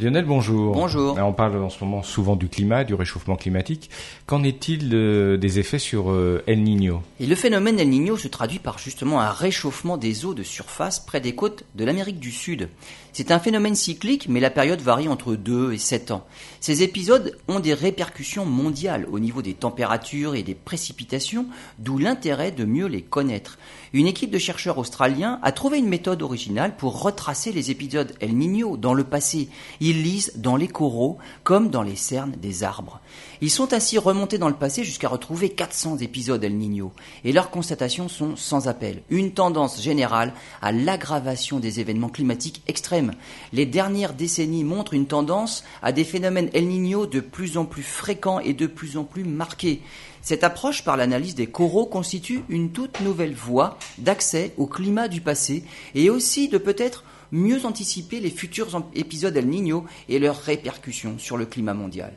Lionel, bonjour. Bonjour. On parle en ce moment souvent du climat, du réchauffement climatique. Qu'en est-il des effets sur euh, El Niño? Et le phénomène El Niño se traduit par justement un réchauffement des eaux de surface près des côtes de l'Amérique du Sud. C'est un phénomène cyclique, mais la période varie entre 2 et 7 ans. Ces épisodes ont des répercussions mondiales au niveau des températures et des précipitations, d'où l'intérêt de mieux les connaître. Une équipe de chercheurs australiens a trouvé une méthode originale pour retracer les épisodes El Niño dans le passé. Ils lisent dans les coraux comme dans les cernes des arbres. Ils sont ainsi remontés dans le passé jusqu'à retrouver 400 épisodes El Niño, et leurs constatations sont sans appel. Une tendance générale à l'aggravation des événements climatiques extrêmes. Les dernières décennies montrent une tendance à des phénomènes El Niño de plus en plus fréquents et de plus en plus marqués. Cette approche par l'analyse des coraux constitue une toute nouvelle voie d'accès au climat du passé et aussi de peut-être mieux anticiper les futurs épisodes El Niño et leurs répercussions sur le climat mondial.